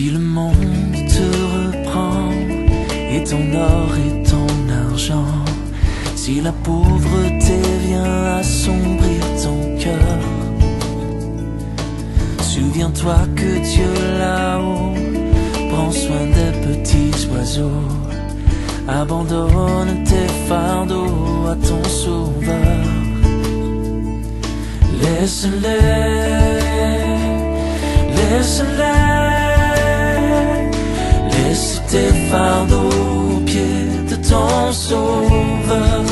monde te reprend, et ton or et ton argent. Si la pauvreté vient assombrir ton cœur, souviens-toi que Dieu là-haut prend soin des petits oiseaux. Abandonne tes fardeaux à ton sauveur. Laisse-les, laisse-les, ton sauveur.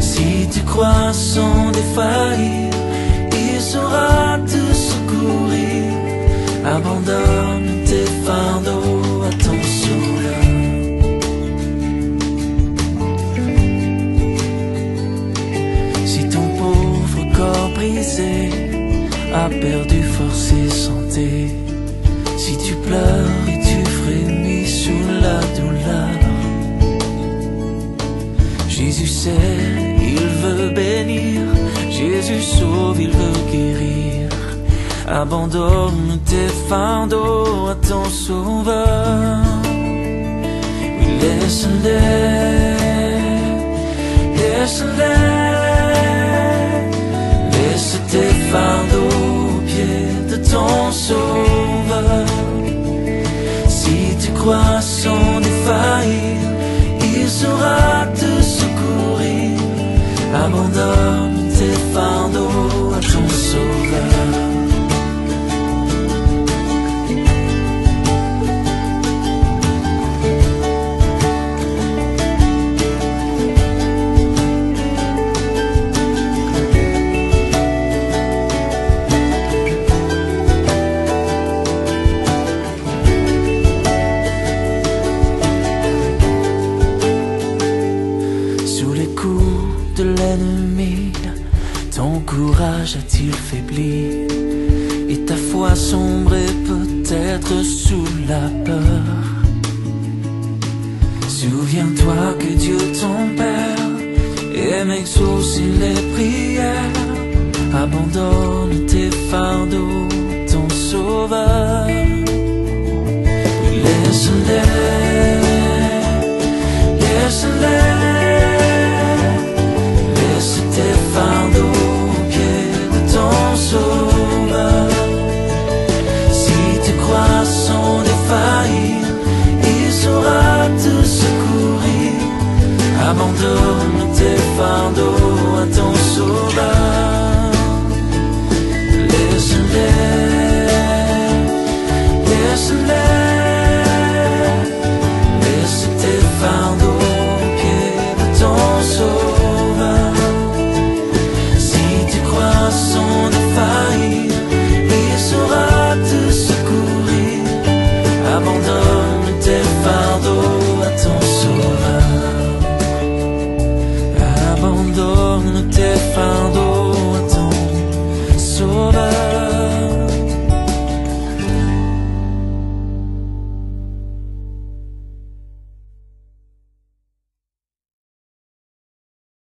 Si tu crois sans défaillir, il saura te secourir. Abandonne tes fardeaux à ton sauveur. Si ton pauvre corps brisé a perdu force et santé, Jésus sait, il veut bénir, Jésus sauve, il veut guérir. Abandonne tes fardeaux à ton sauveur. Oui, laisse-les, laisse-les, laisse tes fardeaux aux pieds de ton sauveur. Si tu crois sans défaillir, il secourir. Abandonne tes fardeaux ton courage a-t-il faibli? Et ta foi sombrée peut-être sous la peur. Souviens-toi que Dieu ton Père aime exaucer les prières. Abandonne tes fardeaux, ton sauveur. Laisse-les saura